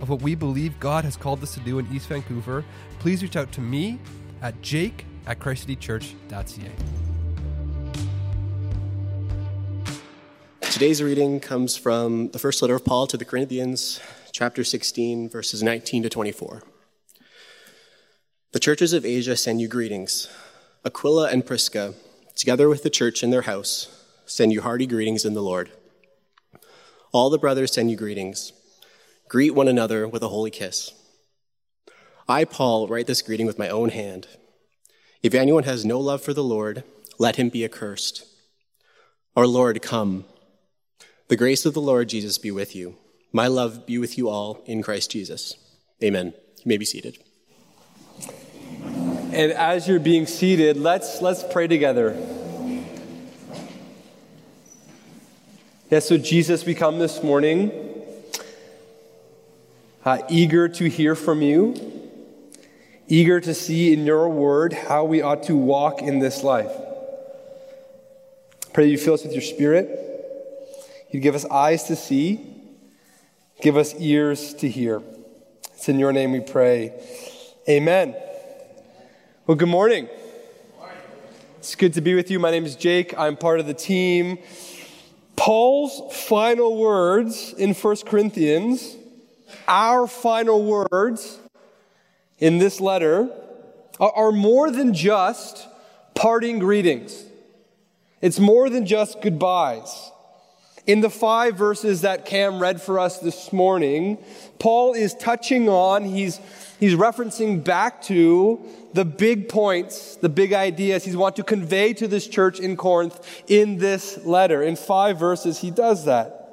of what we believe God has called us to do in East Vancouver, please reach out to me at jake at christcitychurch.ca. Today's reading comes from the first letter of Paul to the Corinthians, chapter 16, verses 19 to 24. The churches of Asia send you greetings. Aquila and Prisca, together with the church in their house, send you hearty greetings in the Lord. All the brothers send you greetings. Greet one another with a holy kiss. I, Paul, write this greeting with my own hand. If anyone has no love for the Lord, let him be accursed. Our Lord, come. The grace of the Lord Jesus be with you. My love be with you all in Christ Jesus. Amen. You may be seated. And as you're being seated, let's, let's pray together. Yes, so Jesus, we come this morning uh, eager to hear from you, eager to see in your word how we ought to walk in this life. Pray you fill us with your spirit. You give us eyes to see, give us ears to hear. It's in your name we pray. Amen. Well, good morning. It's good to be with you. My name is Jake. I'm part of the team. Paul's final words in 1 Corinthians our final words in this letter are, more than just parting greetings. It's more than just goodbyes. In the five verses that Cam read for us this morning, Paul is touching on, he's, he's referencing back to the big points, the big ideas he's want to convey to this church in Corinth in this letter. In five verses, he does that.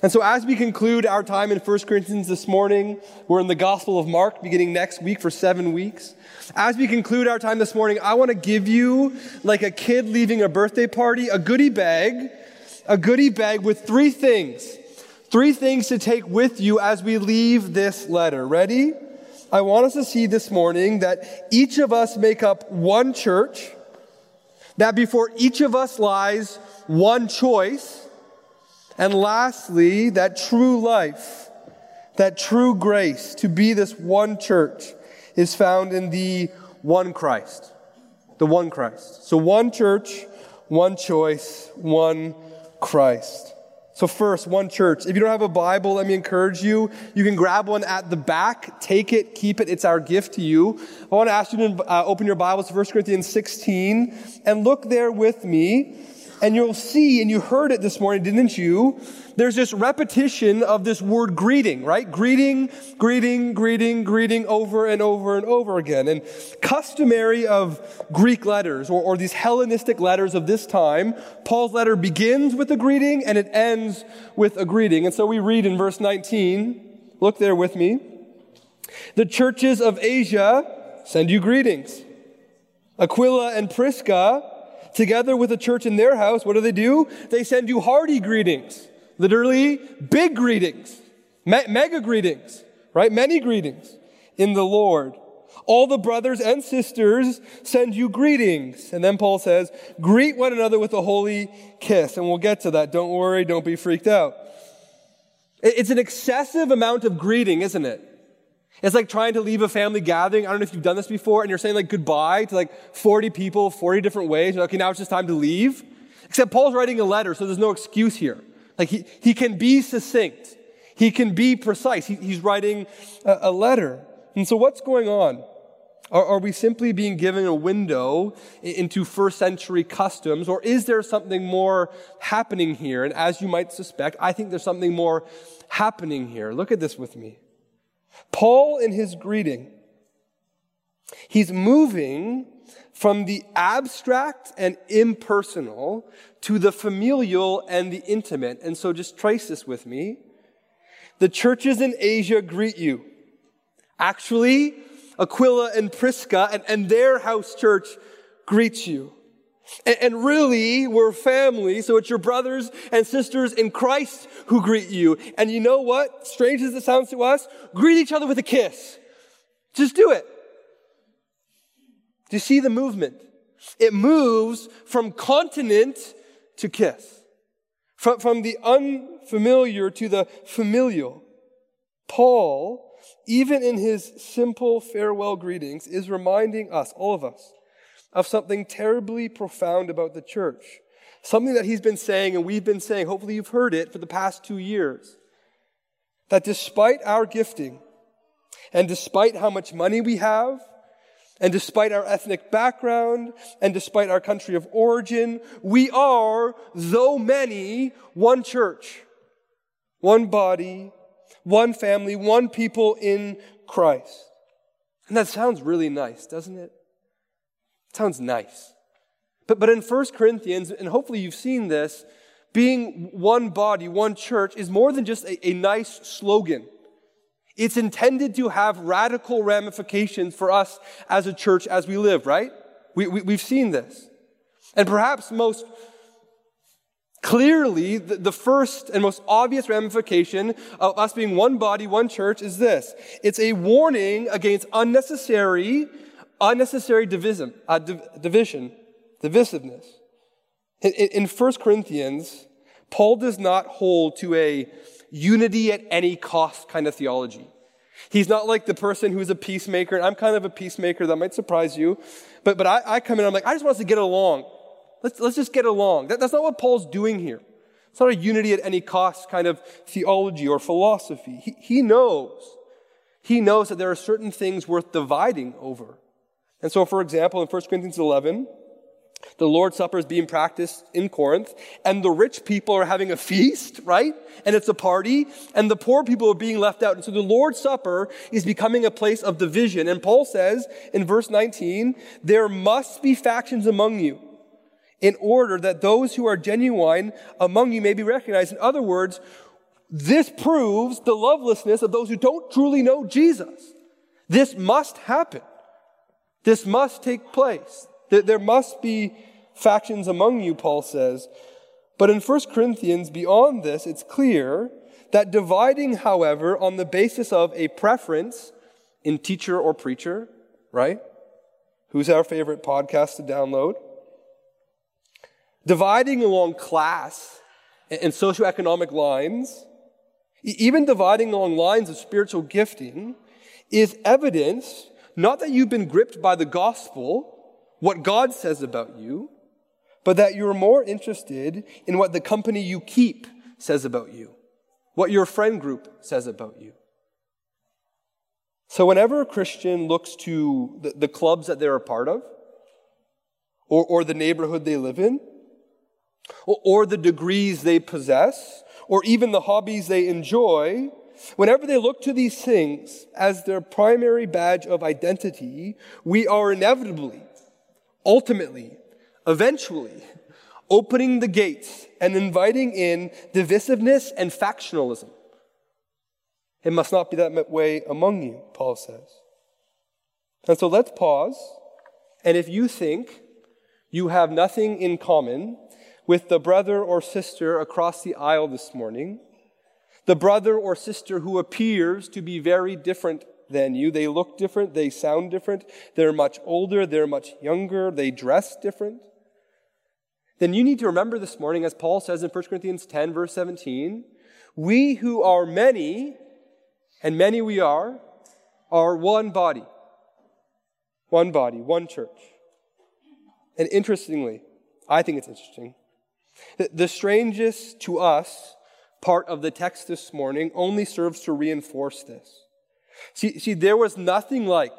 And so, as we conclude our time in 1 Corinthians this morning, we're in the Gospel of Mark beginning next week for seven weeks. As we conclude our time this morning, I want to give you, like a kid leaving a birthday party, a goodie bag, a goodie bag with three things. Three things to take with you as we leave this letter. Ready? I want us to see this morning that each of us make up one church, that before each of us lies one choice, and lastly, that true life, that true grace to be this one church is found in the one Christ. The one Christ. So one church, one choice, one Christ. So, first, one church. If you don't have a Bible, let me encourage you. You can grab one at the back, take it, keep it. It's our gift to you. I want to ask you to uh, open your Bibles to 1 Corinthians 16 and look there with me and you'll see, and you heard it this morning, didn't you? There's this repetition of this word greeting, right? Greeting, greeting, greeting, greeting over and over and over again. And customary of Greek letters or, or these Hellenistic letters of this time, Paul's letter begins with a greeting and it ends with a greeting. And so we read in verse 19, look there with me. The churches of Asia send you greetings. Aquila and Prisca together with the church in their house, what do they do? They send you hearty greetings. Literally, big greetings, me- mega greetings, right? Many greetings in the Lord. All the brothers and sisters send you greetings. And then Paul says, greet one another with a holy kiss. And we'll get to that. Don't worry. Don't be freaked out. It's an excessive amount of greeting, isn't it? It's like trying to leave a family gathering. I don't know if you've done this before, and you're saying like goodbye to like 40 people, 40 different ways. Like, okay, now it's just time to leave. Except Paul's writing a letter, so there's no excuse here. Like he, he can be succinct. He can be precise. He, he's writing a, a, letter. And so what's going on? Are, are we simply being given a window into first century customs, or is there something more happening here? And as you might suspect, I think there's something more happening here. Look at this with me. Paul, in his greeting, he's moving from the abstract and impersonal to the familial and the intimate. And so just trace this with me. the churches in Asia greet you. Actually, Aquila and Prisca and, and their house church greets you. And, really, we're family, so it's your brothers and sisters in Christ who greet you. And you know what? Strange as it sounds to us, greet each other with a kiss. Just do it. Do you see the movement? It moves from continent to kiss, from, from the unfamiliar to the familial. Paul, even in his simple farewell greetings, is reminding us, all of us, of something terribly profound about the church. Something that he's been saying and we've been saying, hopefully you've heard it for the past two years. That despite our gifting, and despite how much money we have, and despite our ethnic background, and despite our country of origin, we are, though many, one church, one body, one family, one people in Christ. And that sounds really nice, doesn't it? Sounds nice. But, but in 1 Corinthians, and hopefully you've seen this, being one body, one church, is more than just a, a nice slogan. It's intended to have radical ramifications for us as a church as we live, right? We, we, have seen this. And perhaps most clearly, the first and most obvious ramification of us being one body, one church is this. It's a warning against unnecessary, unnecessary division, uh, div- division, divisiveness. In, in 1 Corinthians, Paul does not hold to a unity at any cost kind of theology. He's not like the person who's a peacemaker. And I'm kind of a peacemaker. That might surprise you. But, but I, I come in, I'm like, I just want us to get along. Let's, let's just get along. That, that's not what Paul's doing here. It's not a unity at any cost kind of theology or philosophy. He, he knows. He knows that there are certain things worth dividing over. And so, for example, in 1 Corinthians 11, the Lord's Supper is being practiced in Corinth, and the rich people are having a feast, right? And it's a party, and the poor people are being left out. And so the Lord's Supper is becoming a place of division. And Paul says in verse 19, there must be factions among you in order that those who are genuine among you may be recognized. In other words, this proves the lovelessness of those who don't truly know Jesus. This must happen. This must take place. There must be factions among you, Paul says. But in 1 Corinthians, beyond this, it's clear that dividing, however, on the basis of a preference in teacher or preacher, right? Who's our favorite podcast to download? Dividing along class and socioeconomic lines, even dividing along lines of spiritual gifting, is evidence not that you've been gripped by the gospel what God says about you, but that you're more interested in what the company you keep says about you, what your friend group says about you. So, whenever a Christian looks to the, the clubs that they're a part of, or, or the neighborhood they live in, or, or the degrees they possess, or even the hobbies they enjoy, Whenever they look to these things as their primary badge of identity, we are inevitably ultimately, eventually, opening the gates and inviting in divisiveness and factionalism. It must not be that way among you, Paul says. And so let's pause. And if you think you have nothing in common with the brother or sister across the aisle this morning, the brother or sister who appears to be very different than you. They look different, they sound different, they're much older, they're much younger, they dress different. Then you need to remember this morning, as Paul says in 1 Corinthians 10, verse 17, we who are many, and many we are, are one body. One body, one church. And interestingly, I think it's interesting, the strangest to us part of the text this morning only serves to reinforce this. See, see, there was nothing like,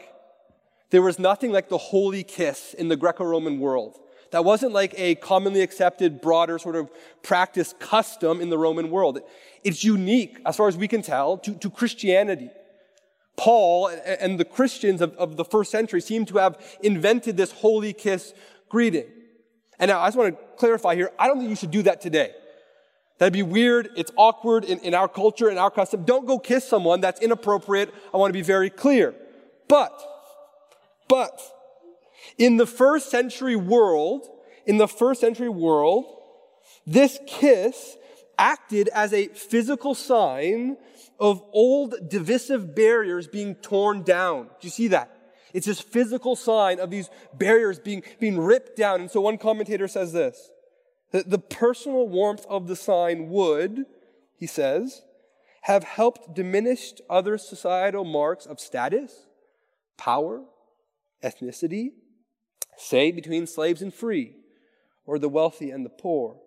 there was nothing like the holy kiss in the Greco-Roman world. That wasn't like a commonly accepted, broader sort of practice custom in the Roman world. It's unique, as far as we can tell, to, to Christianity. Paul and the Christians of, of the first century seem to have invented this holy kiss greeting. And now I just want to clarify here, I don't think you should do that today. That'd be weird. It's awkward in, in our culture, in our custom. Don't go kiss someone. That's inappropriate. I want to be very clear. But, but, in the first century world, in the first century world, this kiss acted as a physical sign of old divisive barriers being torn down. Do you see that? It's this physical sign of these barriers being, being ripped down. And so one commentator says this, that the personal warmth of the sign would, he says, have helped diminish other societal marks of status, power, ethnicity, say between slaves and free, or the wealthy and the poor.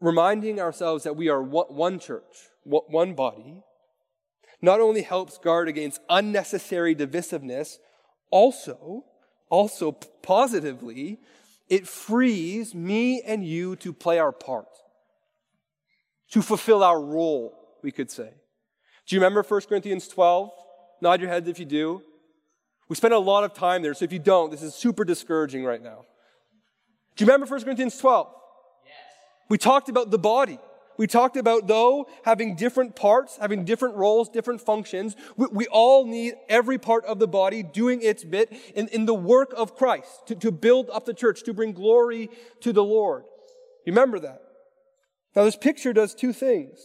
Reminding ourselves that we are one church, one body, not only helps guard against unnecessary divisiveness, also, also positively, it frees me and you to play our part, to fulfill our role, we could say. Do you remember 1 Corinthians 12? Nod your heads if you do. We spent a lot of time there, so if you don't, this is super discouraging right now. Do you remember 1 Corinthians 12? Yes. We talked about the body. We talked about, though, having different parts, having different roles, different functions. We, we all need every part of the body doing its bit in, in the work of Christ to, to build up the church, to bring glory to the Lord. Remember that. Now, this picture does two things.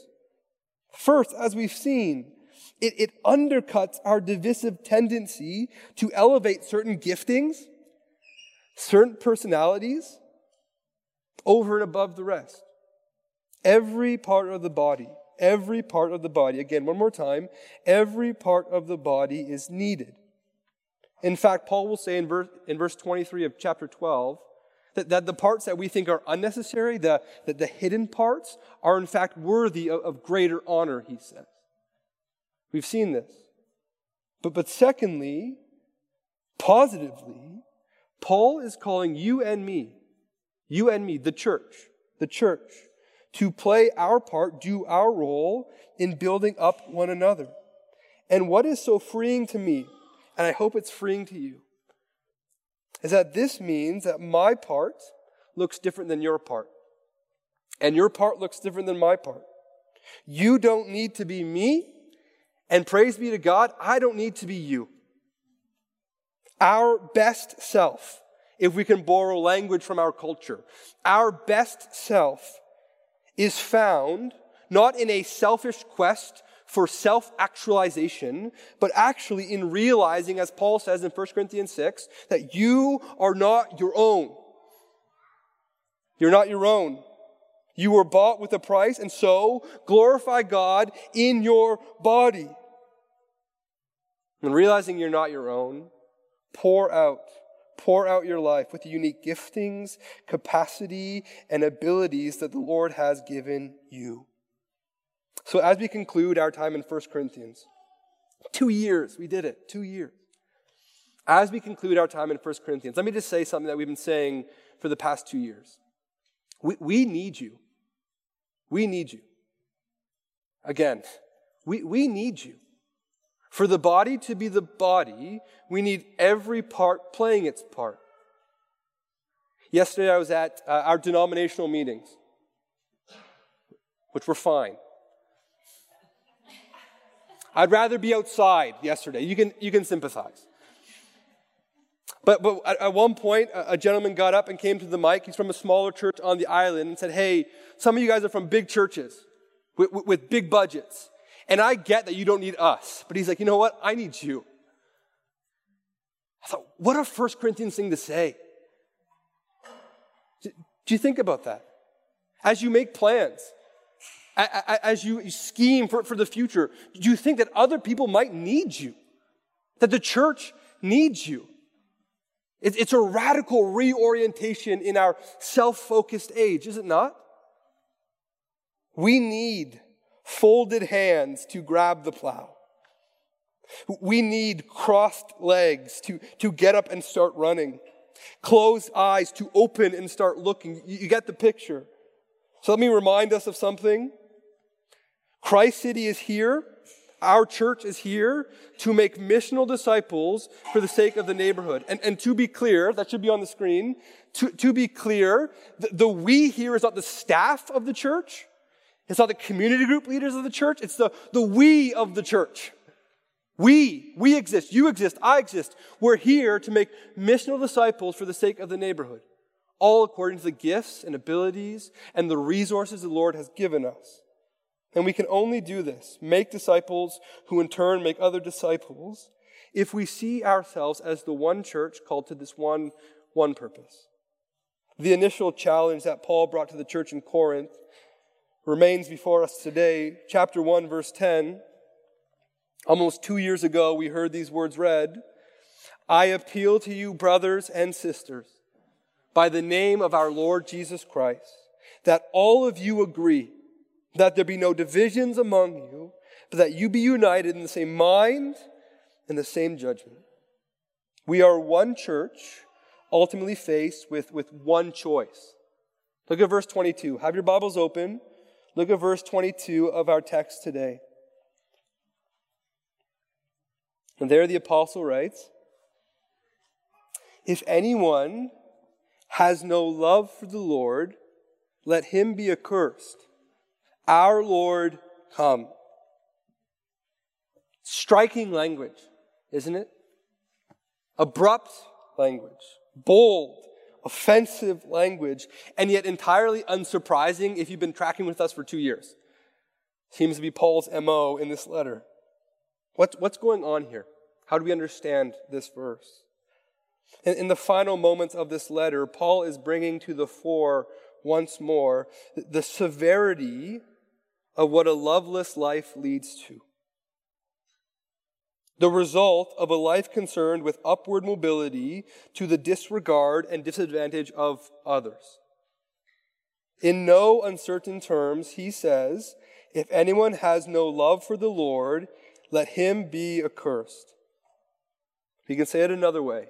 First, as we've seen, it, it undercuts our divisive tendency to elevate certain giftings, certain personalities over and above the rest. Every part of the body, every part of the body, again, one more time, every part of the body is needed. In fact, Paul will say in verse, in verse 23 of chapter 12 that, that the parts that we think are unnecessary, the, that the hidden parts, are in fact worthy of, of greater honor, he says. We've seen this. But, but secondly, positively, Paul is calling you and me, you and me, the church, the church, to play our part, do our role in building up one another. And what is so freeing to me, and I hope it's freeing to you, is that this means that my part looks different than your part. And your part looks different than my part. You don't need to be me, and praise be to God, I don't need to be you. Our best self, if we can borrow language from our culture, our best self is found not in a selfish quest for self actualization, but actually in realizing, as Paul says in 1 Corinthians 6, that you are not your own. You're not your own. You were bought with a price, and so glorify God in your body. And realizing you're not your own, pour out Pour out your life with the unique giftings, capacity, and abilities that the Lord has given you. So, as we conclude our time in 1 Corinthians, two years, we did it, two years. As we conclude our time in 1 Corinthians, let me just say something that we've been saying for the past two years. We, we need you. We need you. Again, we, we need you. For the body to be the body, we need every part playing its part. Yesterday I was at uh, our denominational meetings, which were fine. I'd rather be outside yesterday. You can, you can sympathize. But, but at, one point, a, a gentleman got up and came to the mic. He's from a smaller church on the island and said, Hey, some of you guys are from big churches with, with, with big budgets. And I get that you don't need us, but he's like, you know what? I need you. I thought, what a First Corinthians thing to say. Do you think about that? As you make plans, as you scheme for, for the future, do you think that other people might need you? That the church needs you? It's a radical reorientation in our self focused age, is it not? We need folded hands to grab the plow. We need crossed legs to, to get up and start running, closed eyes to open and start looking. You, you get the picture. So let me remind us of something. Christ City is here. Our church is here to make missional disciples for the sake of the neighborhood. And, and to be clear, that should be on the screen, To, to be clear, the, the we here is not the staff of the church. It's not the community group leaders of the church. It's the, the we of the church. We, we exist. You exist. I exist. We're here to make missional disciples for the sake of the neighborhood, all according to the gifts and abilities and the resources the Lord has given us. And we can only do this, make disciples who in turn make other disciples, if we see ourselves as the one church called to this one, one purpose. The initial challenge that Paul brought to the church in Corinth remains before us today. Chapter 1, verse 10. Almost two years ago, we heard these words read I appeal to you, brothers and sisters, by the name of our Lord Jesus Christ, that all of you agree, that there be no divisions among you, but that you be united in the same mind and the same judgment. We are one church, ultimately faced with, with one choice. Look at verse 22. Have your Bibles open. Look at verse 22 of our text today. And there the apostle writes If anyone has no love for the Lord, let him be accursed. Our Lord come. Striking language, isn't it? Abrupt language, bold, offensive language, and yet entirely unsurprising if you've been tracking with us for two years. Seems to be Paul's MO in this letter. What's, what's going on here? How do we understand this verse? In, in the final moments of this letter, Paul is bringing to the fore once more the severity of what a loveless life leads to. The result of a life concerned with upward mobility to the disregard and disadvantage of others. In no uncertain terms, he says, if anyone has no love for the Lord, let him be accursed. He can say it another way.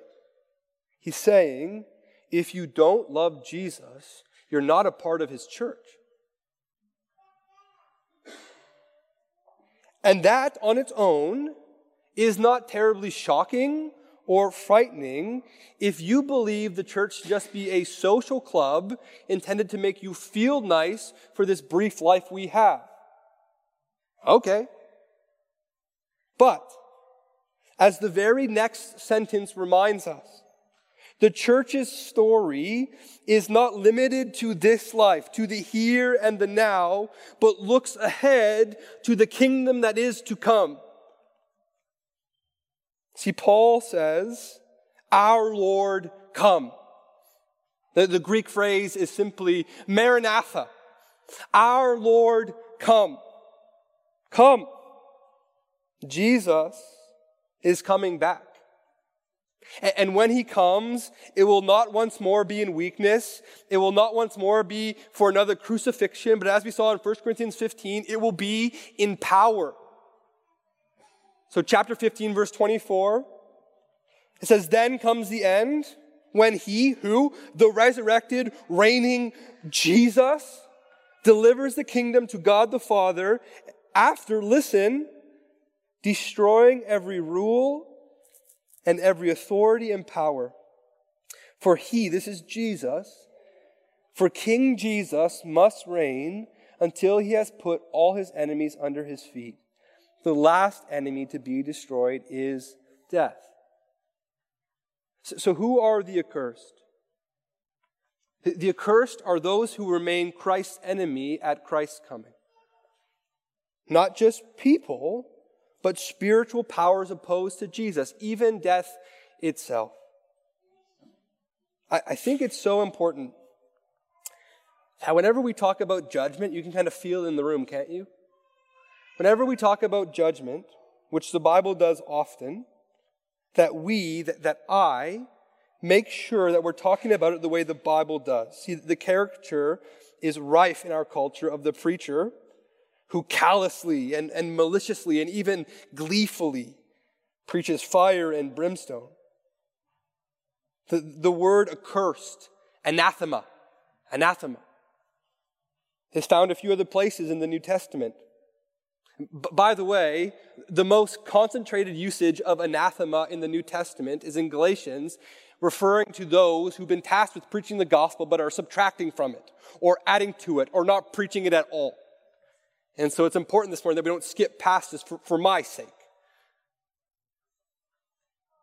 He's saying, if you don't love Jesus, you're not a part of his church. And that on its own is not terribly shocking or frightening if you believe the church to just be a social club intended to make you feel nice for this brief life we have. Okay. But, as the very next sentence reminds us, the church's story is not limited to this life, to the here and the now, but looks ahead to the kingdom that is to come. See, Paul says, Our Lord come. The, the Greek phrase is simply Maranatha. Our Lord come. Come. Jesus is coming back. And when he comes, it will not once more be in weakness. It will not once more be for another crucifixion, but as we saw in 1 Corinthians 15, it will be in power. So, chapter 15, verse 24, it says, Then comes the end when he who, the resurrected, reigning Jesus, delivers the kingdom to God the Father after, listen, destroying every rule and every authority and power. For he, this is Jesus, for King Jesus must reign until he has put all his enemies under his feet. The last enemy to be destroyed is death. So, so who are the accursed? The, the accursed are those who remain Christ's enemy at Christ's coming. Not just people, but spiritual powers opposed to Jesus, even death itself. I, I think it's so important that whenever we talk about judgment, you can kind of feel in the room, can't you? Whenever we talk about judgment, which the Bible does often, that we, that, that I, make sure that we're talking about it the way the Bible does. See, the caricature is rife in our culture of the preacher who callously and, and maliciously and even gleefully preaches fire and brimstone. The, the word accursed, anathema, anathema, is found a few other places in the New Testament. By the way, the most concentrated usage of anathema in the New Testament is in Galatians, referring to those who've been tasked with preaching the gospel but are subtracting from it, or adding to it, or not preaching it at all. And so it's important this morning that we don't skip past this for, for my sake.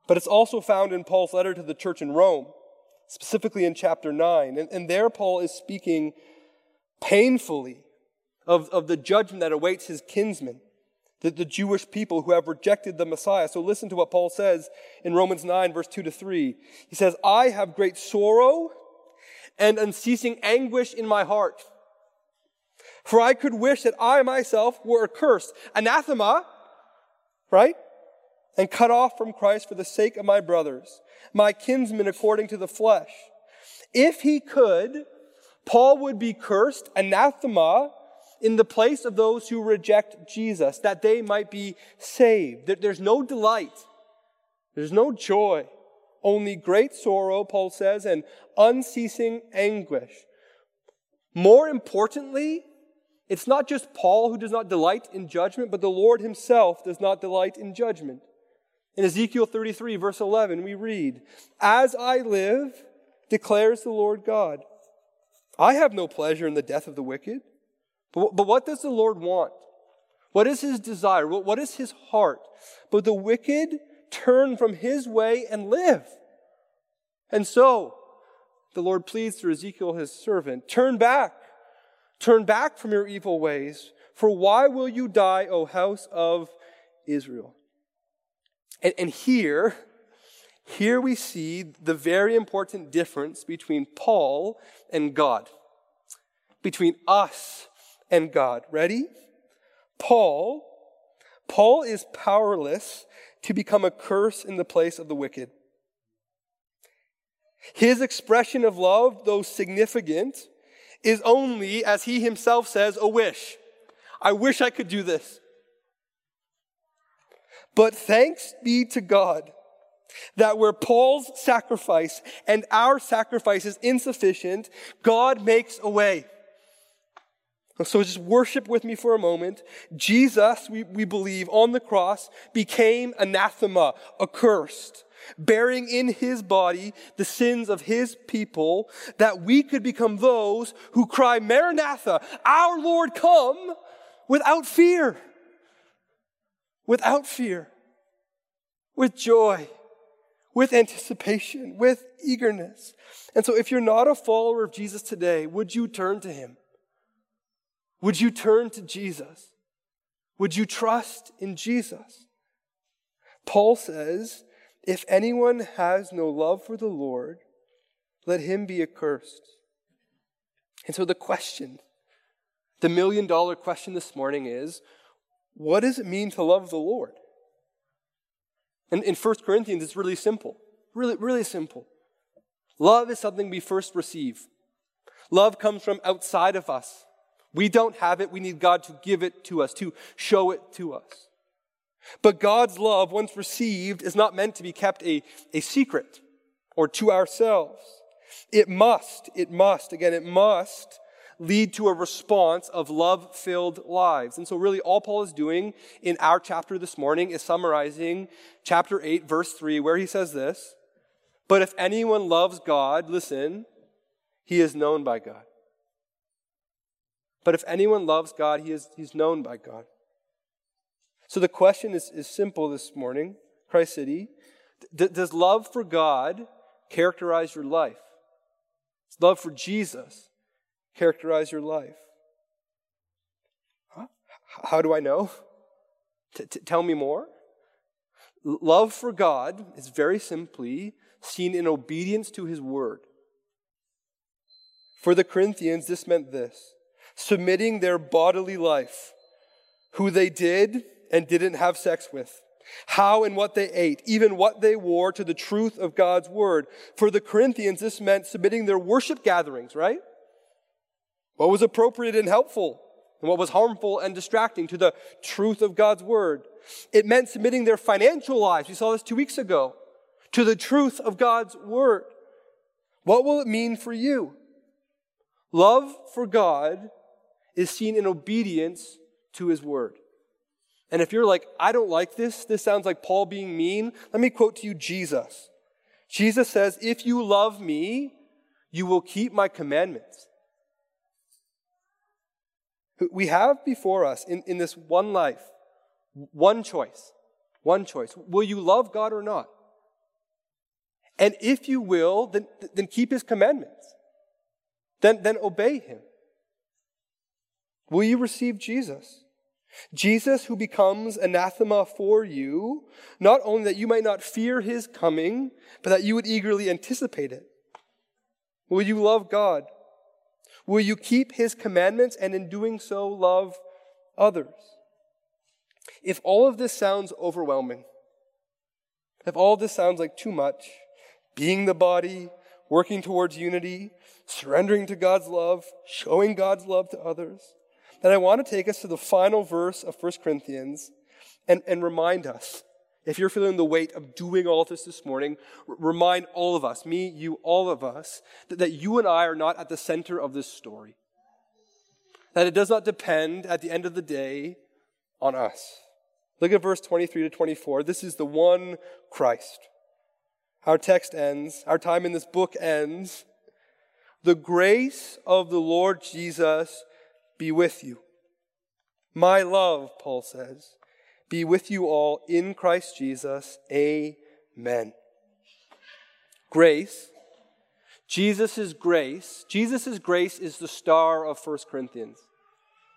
But it's also found in Paul's letter to the church in Rome, specifically in chapter 9. And, and there, Paul is speaking painfully of, of the judgment that awaits his kinsmen, the, the Jewish people who have rejected the Messiah. So listen to what Paul says in Romans 9, verse 2 to 3. He says, I have great sorrow and unceasing anguish in my heart. For I could wish that I myself were accursed, anathema, right? And cut off from Christ for the sake of my brothers, my kinsmen according to the flesh. If he could, Paul would be cursed, anathema, in the place of those who reject Jesus, that they might be saved. There's no delight. There's no joy. Only great sorrow, Paul says, and unceasing anguish. More importantly, it's not just Paul who does not delight in judgment, but the Lord himself does not delight in judgment. In Ezekiel 33, verse 11, we read, As I live, declares the Lord God, I have no pleasure in the death of the wicked. But, but what does the Lord want? What is his desire? What, What is his heart? But the wicked turn from his way and live. And so, the Lord pleads through Ezekiel, his servant, turn back. Turn back from your evil ways. For why will you die, O house of Israel? And, and here, here we see the very important difference between Paul and God, between us and God. Ready? Paul, Paul is powerless to become a curse in the place of the wicked. His expression of love, though significant, is only, as he himself says, a wish. I wish I could do this. But thanks be to God that where Paul's sacrifice and our sacrifice is insufficient, God makes a way. So just worship with me for a moment. Jesus, we, we believe, on the cross became anathema, accursed, bearing in his body the sins of his people, that we could become those who cry, Maranatha, our Lord come, without fear. Without fear. With joy. With anticipation. With eagerness. And so if you're not a follower of Jesus today, would you turn to him? Would you turn to Jesus? Would you trust in Jesus? Paul says, if anyone has no love for the Lord, let him be accursed. And so the question, the million dollar question this morning is, what does it mean to love the Lord? And in 1 Corinthians, it's really simple. Really, really simple. Love is something we first receive. Love comes from outside of us. We don't have it. We need God to give it to us, to show it to us. But God's love, once received, is not meant to be kept a, a secret or to ourselves. It must, it must, again, it must lead to a response of love filled lives. And so, really, all Paul is doing in our chapter this morning is summarizing chapter 8, verse 3, where he says this But if anyone loves God, listen, he is known by God. But if anyone loves God, he is, he's known by God. So the question is, is simple this morning, Christ City. D- does love for God characterize your life? Does love for Jesus characterize your life? Huh? How do I know? T- t- tell me more. Love for God is very simply seen in obedience to his word. For the Corinthians, this meant this submitting their bodily life, who they did and didn't have sex with, how and what they ate, even what they wore to the truth of God's word. For the Corinthians, this meant submitting their worship gatherings, right? What was appropriate and helpful, and what was harmful and distracting to the truth of God's word. It meant submitting their financial lives. We saw this two weeks ago to the truth of God's word. What will it mean for you? Love for God is seen in obedience to his word. And if you're like, I don't like this, this sounds like Paul being mean, let me quote to you Jesus. Jesus says, If you love me, you will keep my commandments. We have before us in, in this one life one choice. One choice. Will you love God or not? And if you will, then, then keep his commandments. Then, then obey him. Will you receive Jesus? Jesus, who becomes anathema for you, not only that you might not fear his coming, but that you would eagerly anticipate it. Will you love God? Will you keep his commandments and in doing so love others? If all of this sounds overwhelming, if all of this sounds like too much, being the body, working towards unity, surrendering to God's love, showing God's love to others, then I want to take us to the final verse of 1 Corinthians and, and remind us. If you're feeling the weight of doing all this this morning, r- remind all of us, me, you, all of us, that, that you and I are not at the center of this story. That it does not depend at the end of the day on us. Look at verse 23 to 24. This is the one Christ. Our text ends, our time in this book ends. The grace of the Lord Jesus be with you. My love, Paul says, be with you all in Christ Jesus. Amen. Grace, Jesus' grace, Jesus' grace is the star of 1 Corinthians.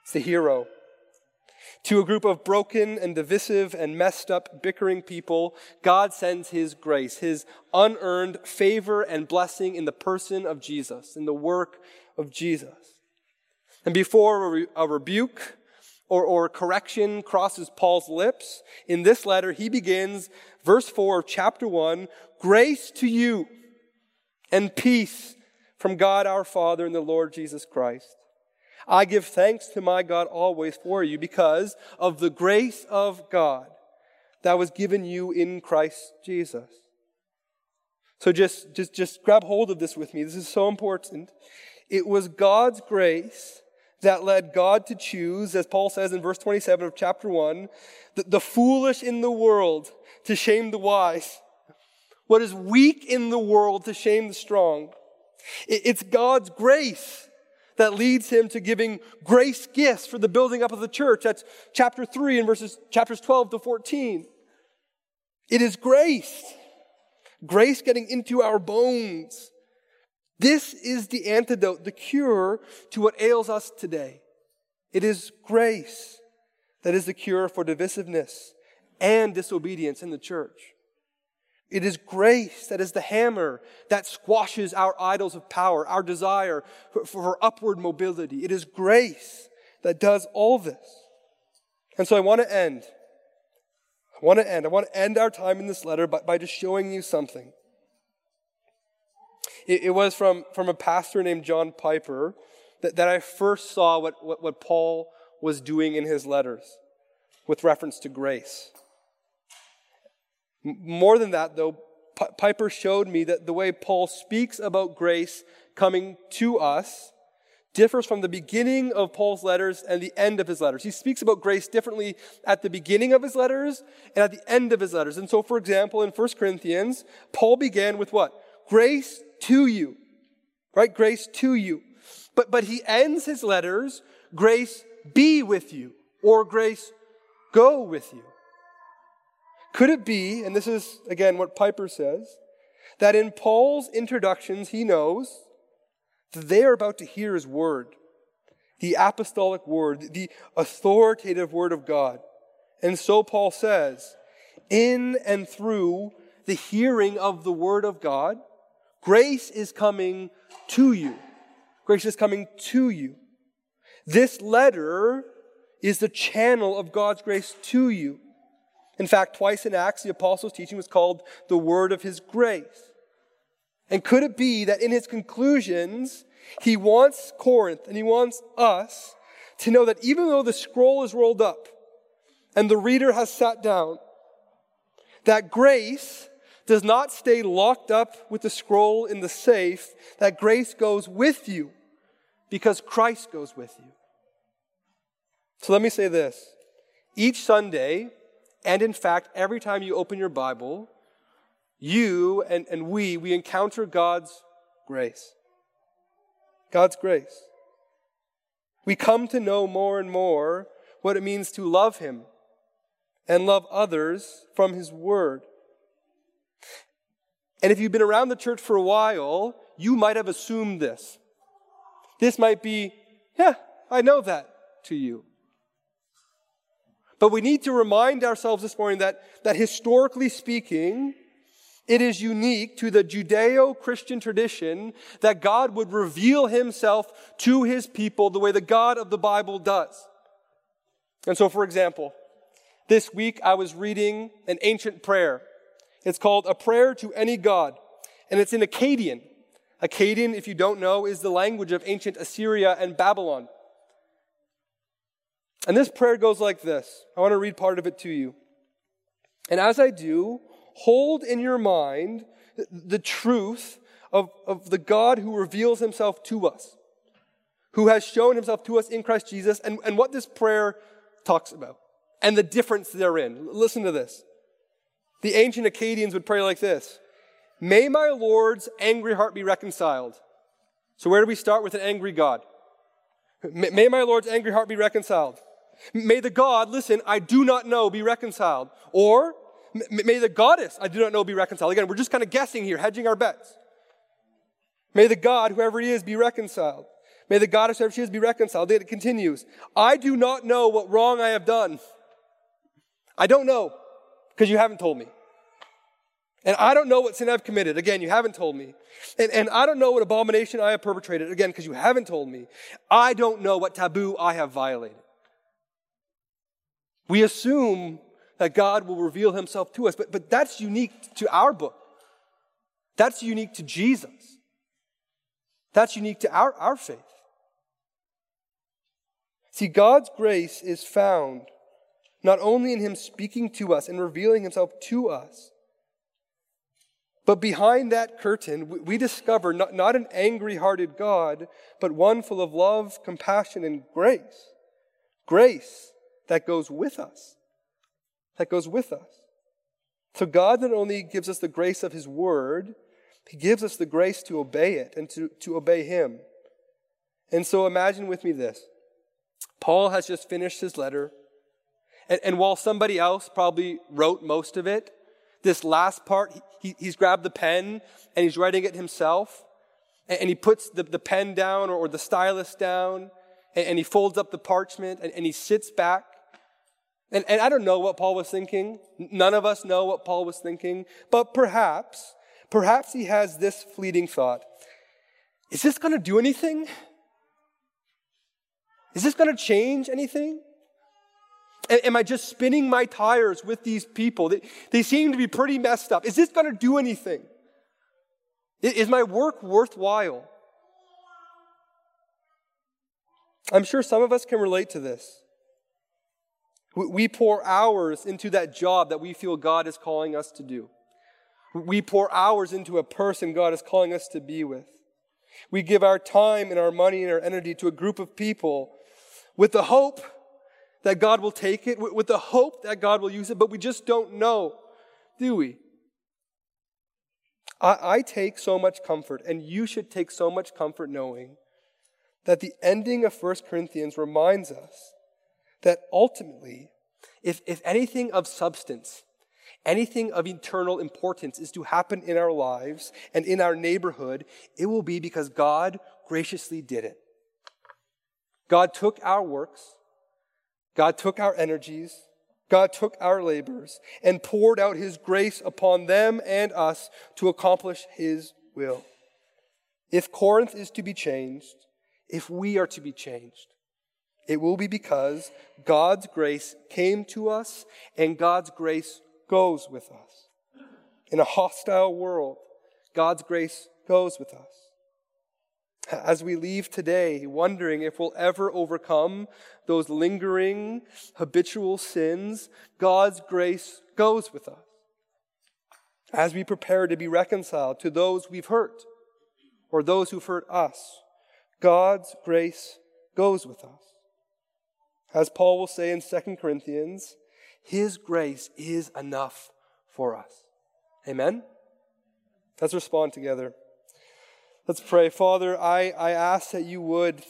It's the hero. To a group of broken and divisive and messed up, bickering people, God sends His grace, His unearned favor and blessing in the person of Jesus, in the work of Jesus. And before a, re- a rebuke or, or correction crosses Paul's lips, in this letter he begins, verse 4 of chapter 1 Grace to you and peace from God our Father and the Lord Jesus Christ. I give thanks to my God always for you because of the grace of God that was given you in Christ Jesus. So just, just, just grab hold of this with me. This is so important. It was God's grace that led God to choose, as Paul says in verse 27 of chapter 1, the, the foolish in the world to shame the wise, what is weak in the world to shame the strong. It, it's God's grace that leads him to giving grace gifts for the building up of the church. That's chapter 3 and verses chapters 12 to 14. It is grace. Grace getting into our bones. This is the antidote, the cure to what ails us today. It is grace that is the cure for divisiveness and disobedience in the church. It is grace that is the hammer that squashes our idols of power, our desire for, for, upward mobility. It is grace that does all this. And so I want to end. I want to end. I want to end our time in this letter by, by just showing you something. It, it, was from, from a pastor named John Piper that, that I first saw what, what, what Paul was doing in his letters with reference to grace. More than that, though, P- Piper showed me that the way Paul speaks about grace coming to us differs from the beginning of Paul's letters and the end of his letters. He speaks about grace differently at the beginning of his letters and at the end of his letters. And so, for example, in 1 Corinthians, Paul began with what? Grace to you. Right? Grace to you. But, but he ends his letters, grace be with you, or grace go with you. Could it be, and this is again what Piper says, that in Paul's introductions he knows that they are about to hear his word, the apostolic word, the authoritative word of God. And so Paul says, in and through the hearing of the word of God, grace is coming to you. Grace is coming to you. This letter is the channel of God's grace to you. In fact, twice in Acts, the apostles' teaching was called the word of his grace. And could it be that in his conclusions, he wants Corinth and he wants us to know that even though the scroll is rolled up and the reader has sat down, that grace does not stay locked up with the scroll in the safe, that grace goes with you because Christ goes with you. So let me say this. Each Sunday, and in fact, every time you open your Bible, you and, and we, we encounter God's grace. God's grace. We come to know more and more what it means to love Him and love others from His Word. And if you've been around the church for a while, you might have assumed this. This might be, yeah, I know that to you. But we need to remind ourselves this morning that, that historically speaking, it is unique to the Judeo Christian tradition that God would reveal himself to his people the way the God of the Bible does. And so, for example, this week I was reading an ancient prayer. It's called A Prayer to Any God, and it's in Akkadian. Akkadian, if you don't know, is the language of ancient Assyria and Babylon. And this prayer goes like this. I want to read part of it to you. And as I do, hold in your mind the truth of, of the God who reveals himself to us, who has shown himself to us in Christ Jesus, and, and what this prayer talks about, and the difference therein. Listen to this. The ancient Akkadians would pray like this May my Lord's angry heart be reconciled. So, where do we start with an angry God? May my Lord's angry heart be reconciled. May the God, listen, I do not know, be reconciled. Or, may the goddess, I do not know, be reconciled. Again, we're just kind of guessing here, hedging our bets. May the God, whoever he is, be reconciled. May the goddess, whoever she is, be reconciled. It continues. I do not know what wrong I have done. I don't know, because you haven't told me. And I don't know what sin I've committed. Again, you haven't told me. And, and I don't know what abomination I have perpetrated. Again, because you haven't told me. I don't know what taboo I have violated. We assume that God will reveal himself to us, but, but that's unique to our book. That's unique to Jesus. That's unique to our, our faith. See, God's grace is found not only in Him speaking to us and revealing Himself to us, but behind that curtain, we discover not, not an angry hearted God, but one full of love, compassion, and grace. Grace that goes with us. That goes with us. So God not only gives us the grace of His Word, He gives us the grace to obey it and to, to obey Him. And so imagine with me this Paul has just finished his letter, and, and while somebody else probably wrote most of it, this last part, he, he's grabbed the pen and he's writing it himself. And, and he puts the, the pen down or, or the stylus down, and, and, he folds up the parchment and, and he sits back and, and I don't know what Paul was thinking. None of us know what Paul was thinking. But perhaps, perhaps he has this fleeting thought Is this going to do anything? Is this going to change anything? Am I just spinning my tires with these people? They, seem to be pretty messed up. Is this going to do anything? Is my work worthwhile? I'm sure some of us can relate to this. We pour hours into that job that we feel God is calling us to do. We pour hours into a person God is calling us to be with. We give our time and our money and our energy to a group of people with the hope that God will take it, with the hope that God will use it, but we just don't know, do we? I, I take so much comfort, and you should take so much comfort knowing that the ending of 1 Corinthians reminds us that ultimately, if, if anything of substance, anything of eternal importance is to happen in our lives and in our neighborhood, it will be because God graciously did it. God took our works, God took our energies, God took our labors, and poured out His grace upon them and us to accomplish His will. If Corinth is to be changed, if we are to be changed, it will be because God's grace came to us and God's grace goes with us. In a hostile world, God's grace goes with us. As we leave today, wondering if we'll ever overcome those lingering habitual sins, God's grace goes with us. As we prepare to be reconciled to those we've hurt or those who've hurt us, God's grace goes with us. As Paul will say in 2 Corinthians, his grace is enough for us. Amen? Let's respond together. Let's pray. Father, I, I ask that you would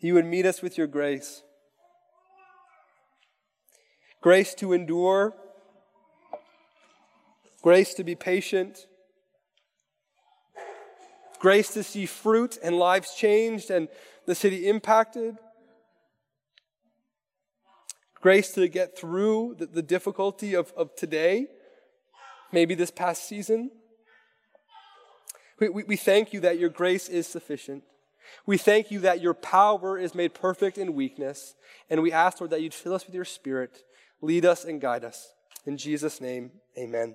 you would meet us with your grace. Grace to endure, grace to be patient, grace to see fruit and lives changed and the city impacted, grace to get through the, the difficulty of, of today, maybe this past season. We, we, we thank you that your grace is sufficient. We thank you that your power is made perfect in weakness. And we ask, Lord, that you'd fill us with your spirit, lead us and guide us. In Jesus' name, amen.